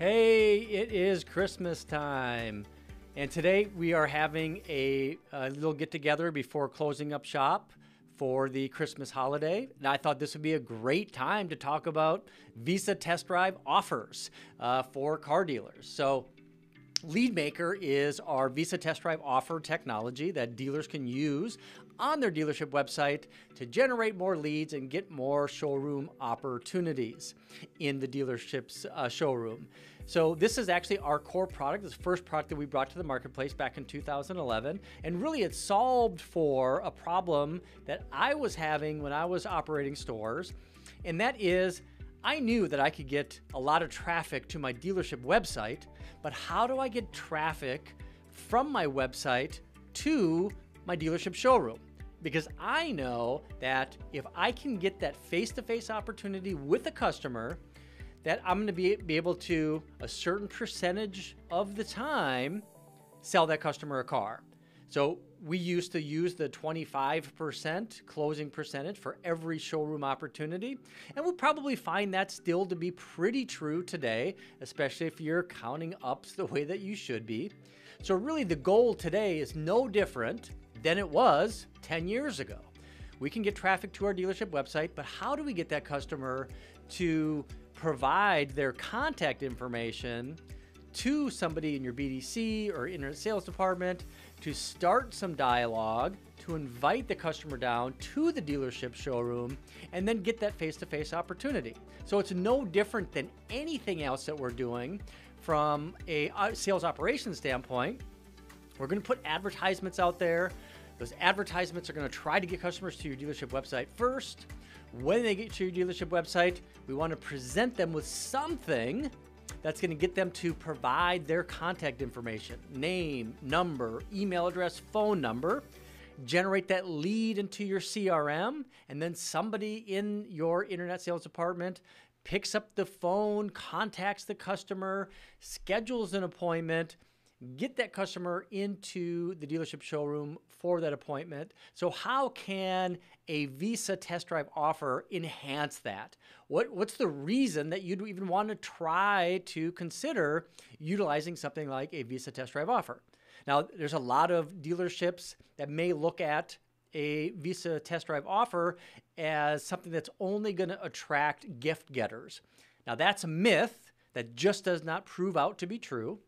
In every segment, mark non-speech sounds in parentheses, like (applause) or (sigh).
Hey, it is Christmas time. And today we are having a, a little get together before closing up shop for the Christmas holiday. And I thought this would be a great time to talk about Visa test drive offers uh, for car dealers. So, LeadMaker is our Visa test drive offer technology that dealers can use on their dealership website to generate more leads and get more showroom opportunities in the dealership's uh, showroom. So this is actually our core product. This first product that we brought to the marketplace back in 2011, and really it solved for a problem that I was having when I was operating stores, and that is I knew that I could get a lot of traffic to my dealership website, but how do I get traffic from my website to my dealership showroom? Because I know that if I can get that face to face opportunity with a customer, that I'm going to be, be able to, a certain percentage of the time, sell that customer a car. So we used to use the 25% closing percentage for every showroom opportunity. And we'll probably find that still to be pretty true today, especially if you're counting ups the way that you should be. So, really, the goal today is no different than it was 10 years ago. We can get traffic to our dealership website, but how do we get that customer to provide their contact information to somebody in your BDC or internet sales department to start some dialogue, to invite the customer down to the dealership showroom, and then get that face to face opportunity. So it's no different than anything else that we're doing from a uh, sales operations standpoint. We're going to put advertisements out there. Those advertisements are going to try to get customers to your dealership website first. When they get to your dealership website, we want to present them with something that's going to get them to provide their contact information name, number, email address, phone number. Generate that lead into your CRM, and then somebody in your internet sales department picks up the phone, contacts the customer, schedules an appointment, get that customer into the dealership showroom for that appointment. So, how can a Visa test drive offer enhance that? What, what's the reason that you'd even want to try to consider utilizing something like a Visa test drive offer? Now, there's a lot of dealerships that may look at a Visa test drive offer as something that's only going to attract gift getters. Now, that's a myth that just does not prove out to be true.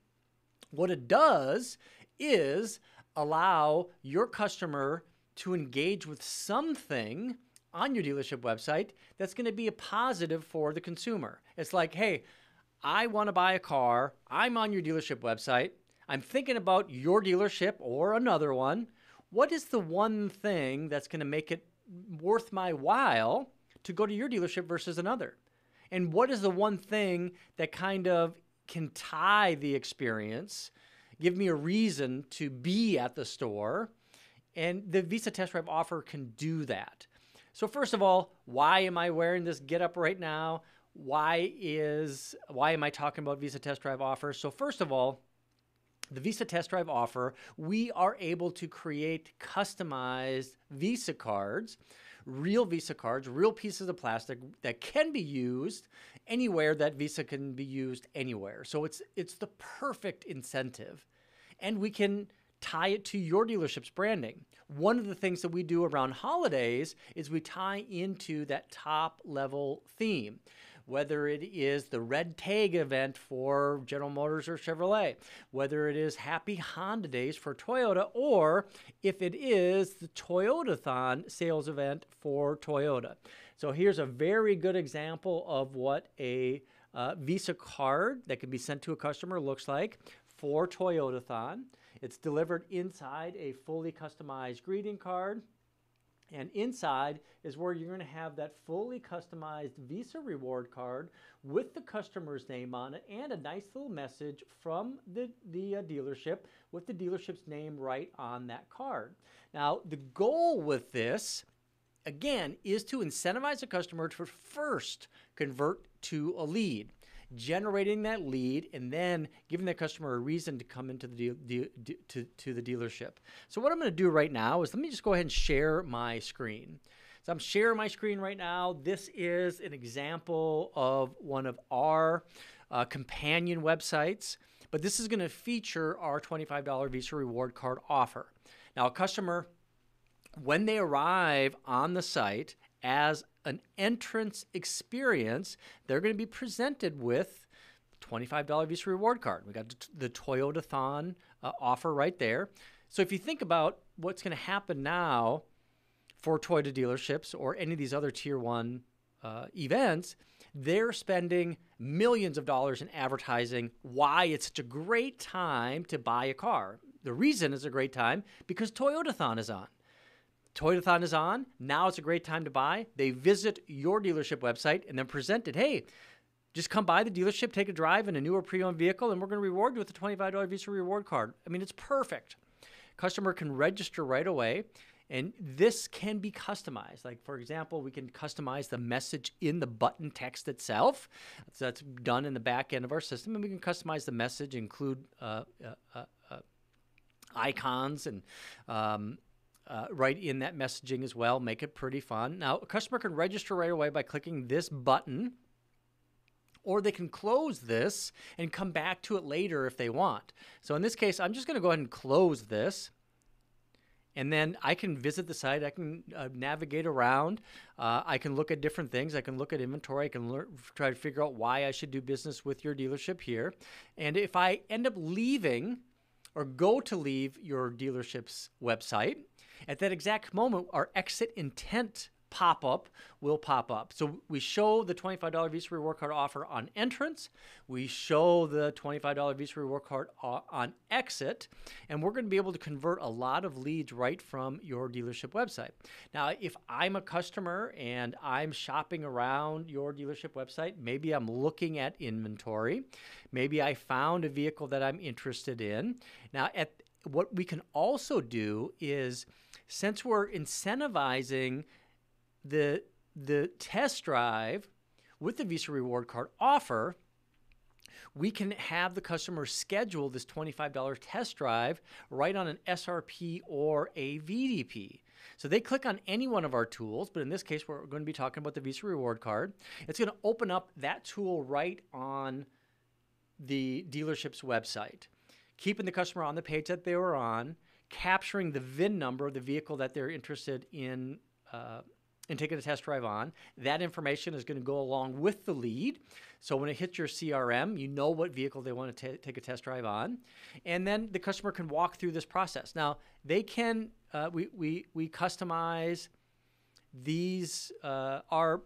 What it does is allow your customer to engage with something on your dealership website that's going to be a positive for the consumer. It's like, hey, I want to buy a car. I'm on your dealership website. I'm thinking about your dealership or another one. What is the one thing that's going to make it worth my while to go to your dealership versus another? And what is the one thing that kind of can tie the experience, give me a reason to be at the store. And the Visa Test Drive offer can do that. So first of all, why am I wearing this get up right now? Why is why am I talking about Visa Test Drive offers? So first of all, the Visa Test Drive offer, we are able to create customized Visa cards real Visa cards, real pieces of plastic that can be used anywhere that Visa can be used anywhere. So it's it's the perfect incentive. And we can tie it to your dealership's branding. One of the things that we do around holidays is we tie into that top level theme whether it is the Red Tag event for General Motors or Chevrolet, whether it is Happy Honda Days for Toyota, or if it is the Toyotathon sales event for Toyota. So here's a very good example of what a uh, Visa card that can be sent to a customer looks like for Toyotathon. It's delivered inside a fully customized greeting card. And inside is where you're going to have that fully customized Visa reward card with the customer's name on it and a nice little message from the, the uh, dealership with the dealership's name right on that card. Now, the goal with this, again, is to incentivize a customer to first convert to a lead generating that lead, and then giving that customer a reason to come into the de- to, to the dealership. So what I'm going to do right now is let me just go ahead and share my screen. So I'm sharing my screen right now. This is an example of one of our uh, companion websites. But this is going to feature our $25 Visa reward card offer. Now, a customer, when they arrive on the site as an entrance experience, they're going to be presented with $25 Visa reward card. We got the Toyotathon uh, offer right there. So if you think about what's going to happen now for Toyota dealerships or any of these other tier one uh, events, they're spending millions of dollars in advertising why it's such a great time to buy a car. The reason it's a great time because Toyotathon is on. Toyotathon is on. Now it's a great time to buy. They visit your dealership website and then present it. Hey, just come by the dealership, take a drive in a newer pre-owned vehicle, and we're going to reward you with a $25 Visa reward card. I mean, it's perfect. Customer can register right away. And this can be customized. Like, for example, we can customize the message in the button text itself. So that's done in the back end of our system. And we can customize the message, include uh, uh, uh, uh icons and um, uh, right in that messaging as well, make it pretty fun. Now, a customer can register right away by clicking this button or they can close this and come back to it later if they want. So in this case, I'm just going to go ahead and close this and then I can visit the site. I can uh, navigate around. Uh, I can look at different things. I can look at inventory. I can learn, try to figure out why I should do business with your dealership here. And if I end up leaving or go to leave your dealership's website, at that exact moment, our exit intent pop up will pop up. So we show the $25 Visa Reward Card offer on entrance. We show the $25 Visa Reward Card uh, on exit. And we're going to be able to convert a lot of leads right from your dealership website. Now, if I'm a customer and I'm shopping around your dealership website, maybe I'm looking at inventory. Maybe I found a vehicle that I'm interested in. Now, at what we can also do is since we're incentivizing the the test drive with the Visa Reward Card offer, we can have the customer schedule this $25 test drive right on an SRP or a VDP. So they click on any one of our tools, but in this case, we're going to be talking about the Visa Reward Card. It's going to open up that tool right on the dealership's website, keeping the customer on the page that they were on, capturing the VIN number of the vehicle that they're interested in. Uh, and taking a test drive on. That information is going to go along with the lead. So when it hits your CRM, you know what vehicle they want to t- take a test drive on. And then the customer can walk through this process. Now, they can, uh, we, we, we customize these, uh, our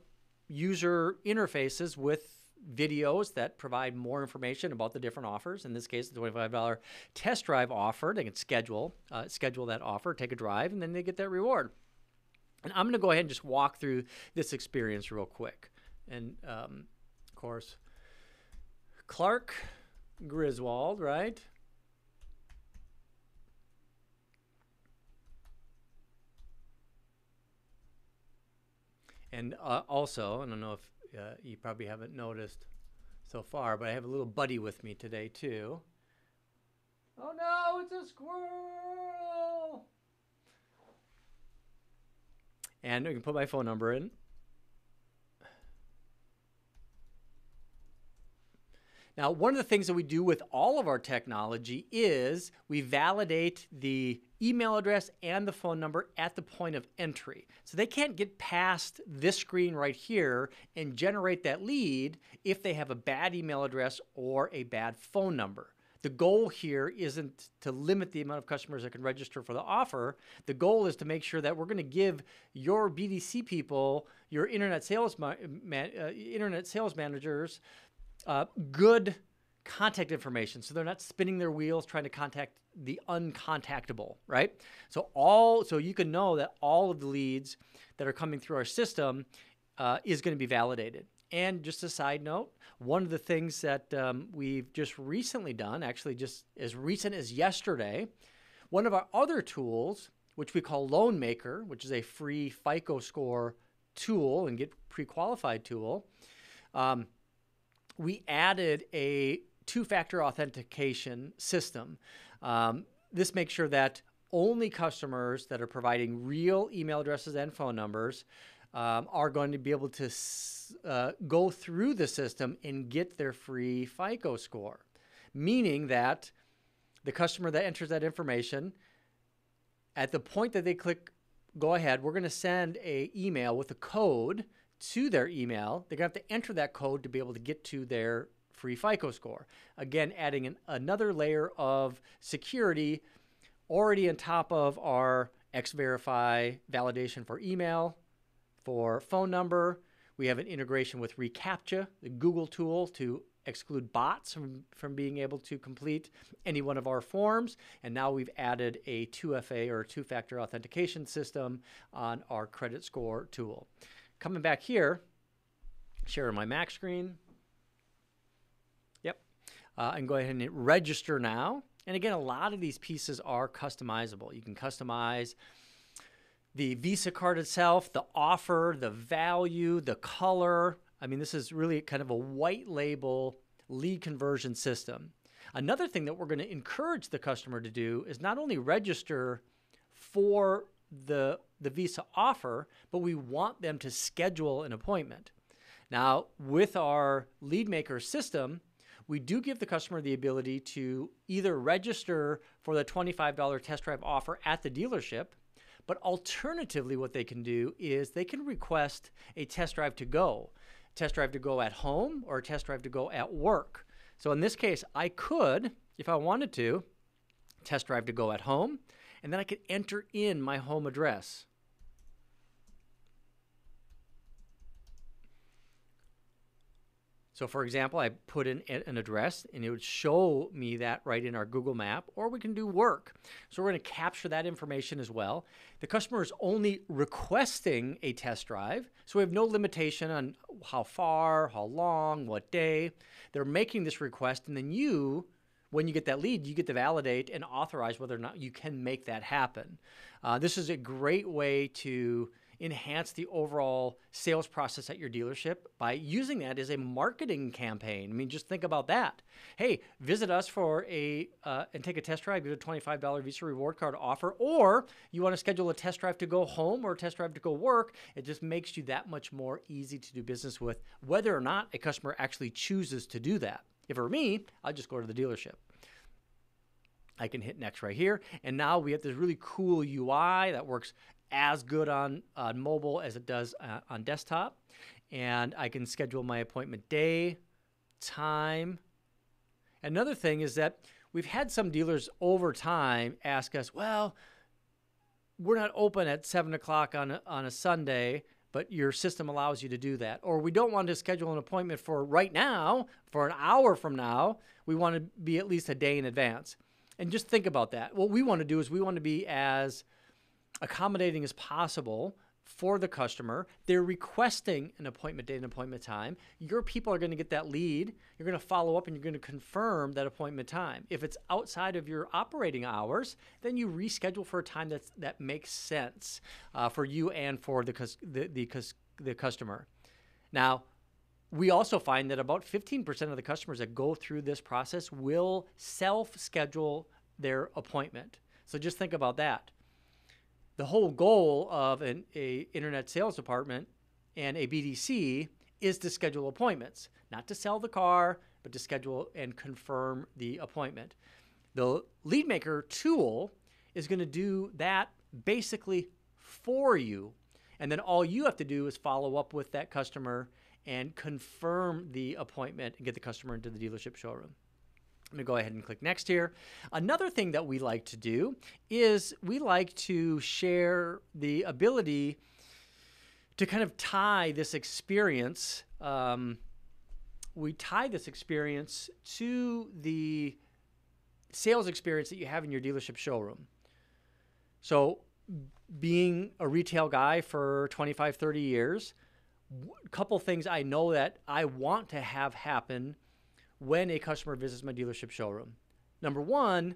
user interfaces with videos that provide more information about the different offers. In this case, the $25 test drive offer. They can schedule uh, schedule that offer, take a drive, and then they get that reward. And I'm going to go ahead and just walk through this experience real quick. And um, of course, Clark Griswold, right? And uh, also, I don't know if uh, you probably haven't noticed so far, but I have a little buddy with me today too. Oh no, it's a squirrel! And we can put my phone number in. Now, one of the things that we do with all of our technology is we validate the email address and the phone number at the point of entry. So they can't get past this screen right here and generate that lead if they have a bad email address or a bad phone number the goal here isn't to limit the amount of customers that can register for the offer. The goal is to make sure that we're going to give your BDC people, your internet sales uh, internet sales managers, uh, good contact information, so they're not spinning their wheels trying to contact the uncontactable, right? So all so you can know that all of the leads that are coming through our system uh, is going to be validated. And just a side note, one of the things that um, we've just recently done, actually just as recent as yesterday, one of our other tools, which we call Loan Maker, which is a free FICO score tool and get pre-qualified tool, um, we added a two-factor authentication system. Um, this makes sure that only customers that are providing real email addresses and phone numbers um, are going to be able to uh, go through the system and get their free FICO score, meaning that the customer that enters that information, at the point that they click go ahead, we're going to send a email with a code to their email. They're going to have to enter that code to be able to get to their free FICO score. Again, adding an, another layer of security already on top of our X-Verify validation for email, for phone number. We have an integration with reCAPTCHA, the Google tool to exclude bots from, from being able to complete any one of our forms. And now we've added a 2FA or two factor authentication system on our credit score tool. Coming back here, sharing my Mac screen. Yep. Uh, and go ahead and hit register now. And again, a lot of these pieces are customizable. You can customize the Visa card itself, the offer, the value, the color. I mean, this is really kind of a white label lead conversion system. Another thing that we're going to encourage the customer to do is not only register for the, the Visa offer, but we want them to schedule an appointment. Now, with our lead maker system, we do give the customer the ability to either register for the $25 test drive offer at the dealership, but alternatively, what they can do is they can request a test drive to go, test drive to go at home or a test drive to go at work. So in this case, I could, if I wanted to, test drive to go at home, and then I could enter in my home address. So for example, I put in an address and it would show me that right in our Google map, or we can do work. So we're going to capture that information as well. The customer is only requesting a test drive, so we have no limitation on how far, how long, what day. They're making this request, and then you, when you get that lead, you get to validate and authorize whether or not you can make that happen. Uh, this is a great way to enhance the overall sales process at your dealership by using that as a marketing campaign. I mean, just think about that. Hey, visit us for a uh, and take a test drive, get a twenty-five dollar Visa reward card offer, or you want to schedule a test drive to go home or a test drive to go work. It just makes you that much more easy to do business with, whether or not a customer actually chooses to do that. If it were me, I'd just go to the dealership. I can hit next right here. And now we have this really cool UI that works as good on, on mobile as it does uh, on desktop. And I can schedule my appointment day, time. Another thing is that we've had some dealers over time ask us, well, we're not open at seven o'clock on a, on a Sunday, but your system allows you to do that. Or we don't want to schedule an appointment for right now, for an hour from now. We want to be at least a day in advance. And just think about that. What we want to do is we want to be as accommodating as possible for the customer. They're requesting an appointment date and appointment time. Your people are going to get that lead. You're going to follow up and you're going to confirm that appointment time. If it's outside of your operating hours, then you reschedule for a time that's, that makes sense uh, for you and for the, the, the, the customer. Now, we also find that about 15% of the customers that go through this process will self schedule their appointment. So just think about that the whole goal of an internet sales department and a BDC is to schedule appointments, not to sell the car, but to schedule and confirm the appointment. The lead maker tool is going to do that basically for you. And then all you have to do is follow up with that customer and confirm the appointment and get the customer into the dealership showroom. I'm going to go ahead and click next here. Another thing that we like to do is we like to share the ability to kind of tie this experience. Um, we tie this experience to the sales experience that you have in your dealership showroom. So, being a retail guy for 25, 30 years, a couple things I know that I want to have happen when a customer visits my dealership showroom. Number one,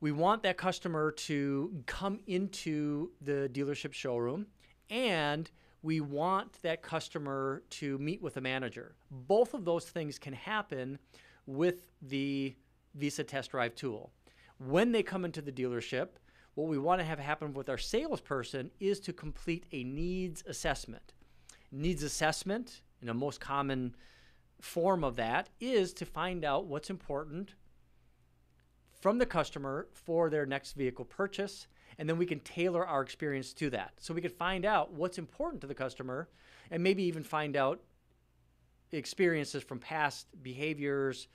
we want that customer to come into the dealership showroom and we want that customer to meet with a manager. Both of those things can happen with the Visa Test Drive tool. When they come into the dealership, what we want to have happen with our salesperson is to complete a needs assessment. Needs assessment, in a most common form of that, is to find out what's important from the customer for their next vehicle purchase. And then we can tailor our experience to that. So we can find out what's important to the customer and maybe even find out experiences from past behaviors,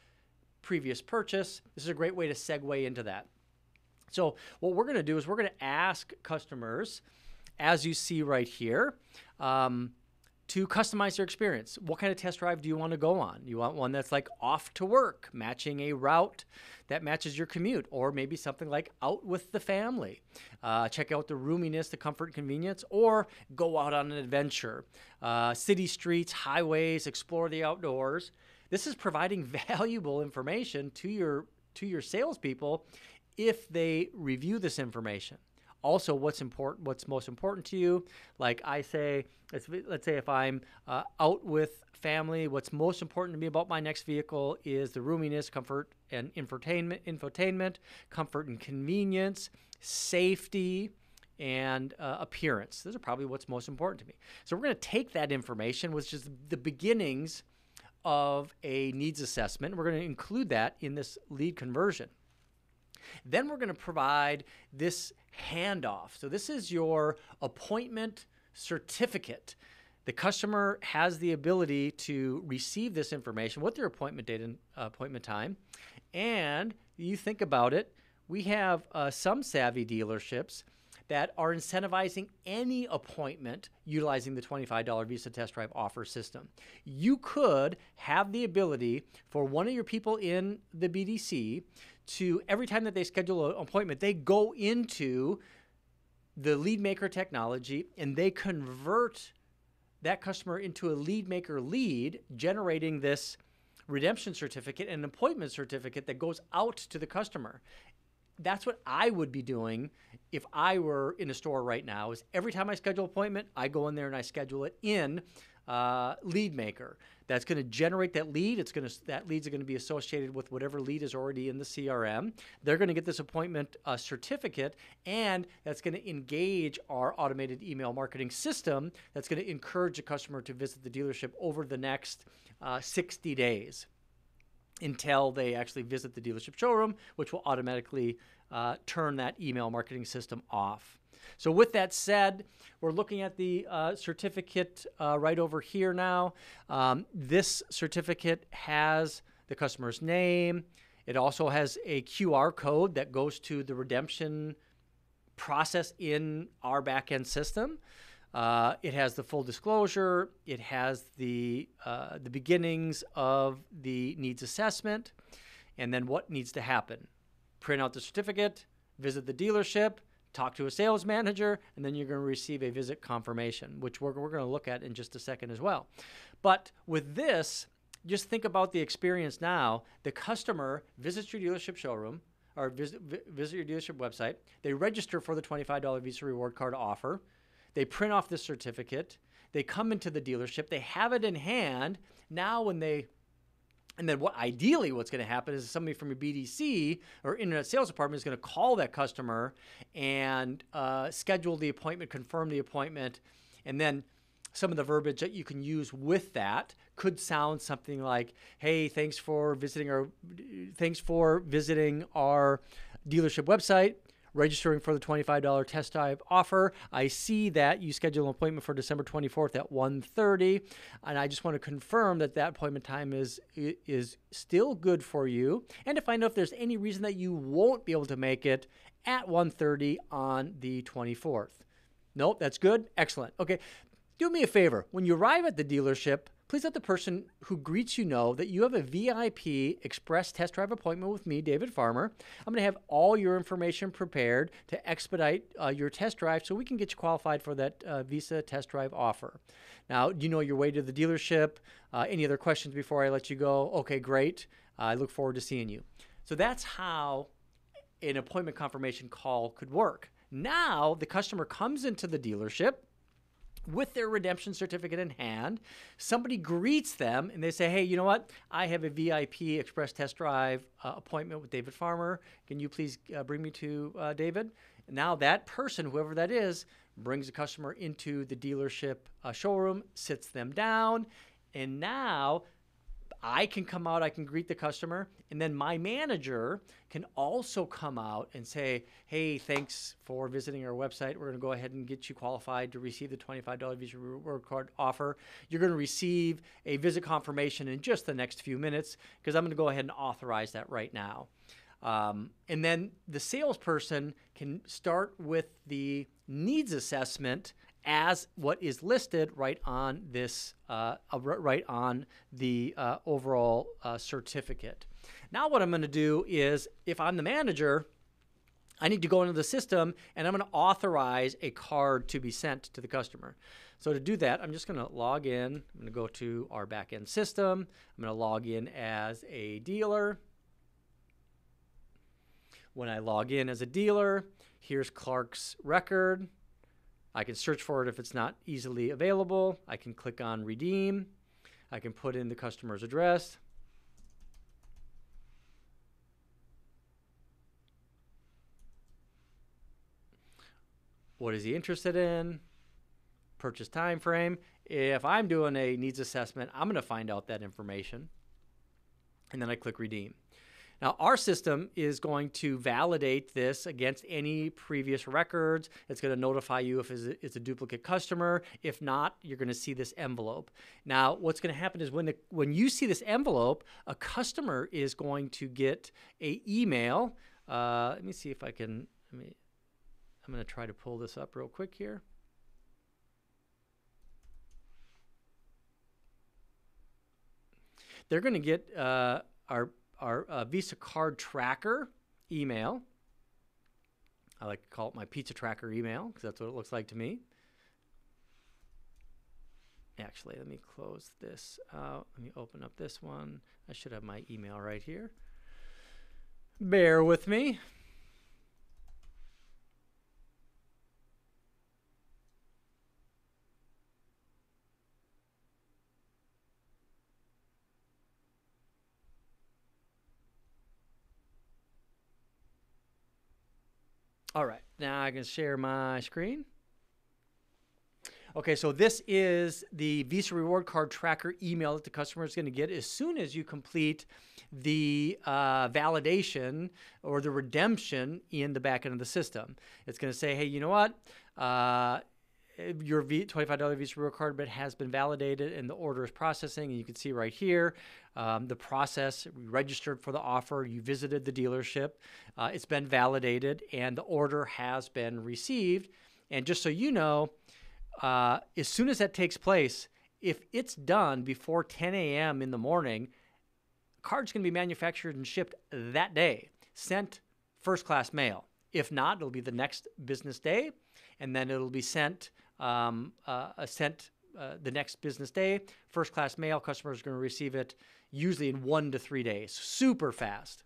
previous purchase. This is a great way to segue into that. So, what we're going to do is we're going to ask customers, as you see right here, um, to customize their experience. What kind of test drive do you want to go on? You want one that's like off to work, matching a route that matches your commute, or maybe something like out with the family. Uh, check out the roominess, the comfort, and convenience, or go out on an adventure. Uh, city streets, highways, explore the outdoors. This is providing (laughs) valuable information to your to your salespeople if they review this information. Also what's important what's most important to you? Like i say let's, let's say if i'm uh, out with family what's most important to me about my next vehicle is the roominess comfort and infotainment infotainment comfort and convenience safety and uh, appearance. Those are probably what's most important to me. So we're going to take that information which is the beginnings of a needs assessment. We're going to include that in this lead conversion then we're going to provide this handoff. So this is your appointment certificate. The customer has the ability to receive this information with their appointment date and uh, appointment time. And you think about it, we have uh, some savvy dealerships that are incentivizing any appointment utilizing the $25 Visa test drive offer system. You could have the ability for one of your people in the BDC to every time that they schedule an appointment, they go into the lead maker technology and they convert that customer into a lead maker lead, generating this redemption certificate and an appointment certificate that goes out to the customer. That's what I would be doing if I were in a store right now. Is every time I schedule an appointment, I go in there and I schedule it in uh, lead maker that's going to generate that lead. It's going to that leads are going to be associated with whatever lead is already in the CRM. They're going to get this appointment uh, certificate, and that's going to engage our automated email marketing system. That's going to encourage a customer to visit the dealership over the next uh, 60 days until they actually visit the dealership showroom, which will automatically uh, turn that email marketing system off. So, with that said, we're looking at the uh, certificate uh, right over here now. Um, this certificate has the customer's name. It also has a QR code that goes to the redemption process in our backend system. Uh, it has the full disclosure. It has the uh, the beginnings of the needs assessment, and then what needs to happen. Print out the certificate, visit the dealership, talk to a sales manager, and then you're going to receive a visit confirmation, which we're, we're going to look at in just a second as well. But with this, just think about the experience now. The customer visits your dealership showroom or visit, visit your dealership website. They register for the $25 Visa reward card offer. They print off the certificate. They come into the dealership. They have it in hand. Now, when they and then what ideally what's going to happen is somebody from your BDC or internet sales department is going to call that customer and uh, schedule the appointment, confirm the appointment, and then some of the verbiage that you can use with that could sound something like, "Hey, thanks for visiting our thanks for visiting our dealership website registering for the $25 test drive offer. I see that you schedule an appointment for December 24th at 1:30, and I just want to confirm that that appointment time is is still good for you, and to find out if there's any reason that you won't be able to make it at 1:30 on the 24th. Nope, that's good. Excellent. Okay. Do me a favor. When you arrive at the dealership, please let the person who greets you know that you have a VIP express test drive appointment with me, David Farmer. I'm going to have all your information prepared to expedite uh, your test drive so we can get you qualified for that uh, Visa test drive offer. Now, do you know your way to the dealership? Uh, any other questions before I let you go? Okay, great. I look forward to seeing you. So that's how an appointment confirmation call could work. Now, the customer comes into the dealership with their redemption certificate in hand. Somebody greets them and they say, Hey, you know what? I have a VIP express test drive uh, appointment with David Farmer. Can you please uh, bring me to uh, David? Now that person, whoever that is, brings the customer into the dealership uh, showroom, sits them down, and now I can come out, I can greet the customer, and then my manager can also come out and say, Hey, thanks for visiting our website. We're going to go ahead and get you qualified to receive the $25 Visa Reward Card offer. You're going to receive a visit confirmation in just the next few minutes because I'm going to go ahead and authorize that right now. Um, and then the salesperson can start with the needs assessment as what is listed right on this, uh, uh right on the uh, overall uh, certificate. Now, what I'm going to do is, if I'm the manager, I need to go into the system and I'm going to authorize a card to be sent to the customer. So to do that, I'm just going to log in. I'm going to go to our backend system. I'm going to log in as a dealer. When I log in as a dealer, here's Clark's record. I can search for it if it's not easily available. I can click on redeem. I can put in the customer's address. What is he interested in? Purchase time frame. If I'm doing a needs assessment, I'm going to find out that information. And then I click redeem. Now, our system is going to validate this against any previous records. It's going to notify you if it's a duplicate customer. If not, you're going to see this envelope. Now, what's going to happen is when the, when you see this envelope, a customer is going to get a email. Uh, let me see if I can. Let me. I'm going to try to pull this up real quick here. They're going to get uh, our our uh, Visa card tracker email. I like to call it my pizza tracker email because that's what it looks like to me. Actually, let me close this out. Let me open up this one. I should have my email right here. Bear with me. All right, now I can share my screen. Okay, so this is the Visa Reward Card Tracker email that the customer is going to get as soon as you complete the uh, validation or the redemption in the back end of the system. It's going to say, hey, you know what? Uh, your v- $25 Visa Reward Card bit has been validated and the order is processing. And you can see right here um, the process. Registered for the offer, you visited the dealership, uh, it's been validated, and the order has been received. And just so you know, uh, as soon as that takes place, if it's done before 10 a.m. in the morning, card's can be manufactured and shipped that day, sent first class mail. If not, it'll be the next business day, and then it'll be sent um, uh, sent uh, the next business day. First class mail, customers are going to receive it usually in one to three days, super fast.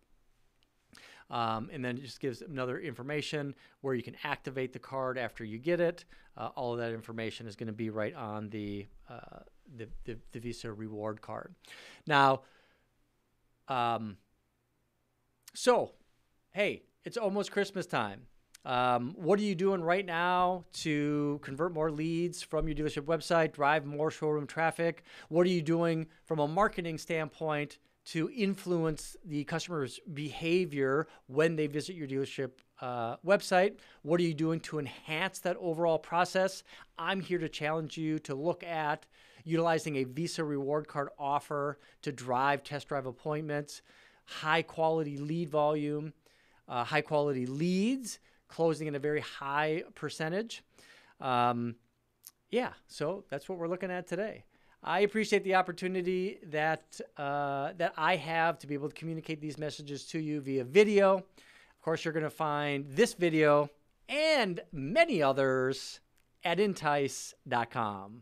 Um, and then it just gives another information where you can activate the card after you get it. Uh, all of that information is going to be right on the, uh, the, the, the, Visa reward card. Now, um, so, hey, it's almost Christmas time. Um, what are you doing right now to convert more leads from your dealership website, drive more showroom traffic? What are you doing from a marketing standpoint to influence the customer's behavior when they visit your dealership uh, website? What are you doing to enhance that overall process? I'm here to challenge you to look at utilizing a Visa reward card offer to drive test drive appointments, high quality lead volume, uh, high quality leads closing in a very high percentage. Um, yeah, so that's what we're looking at today. I appreciate the opportunity that uh, that I have to be able to communicate these messages to you via video. Of course, you're going to find this video and many others at entice.com.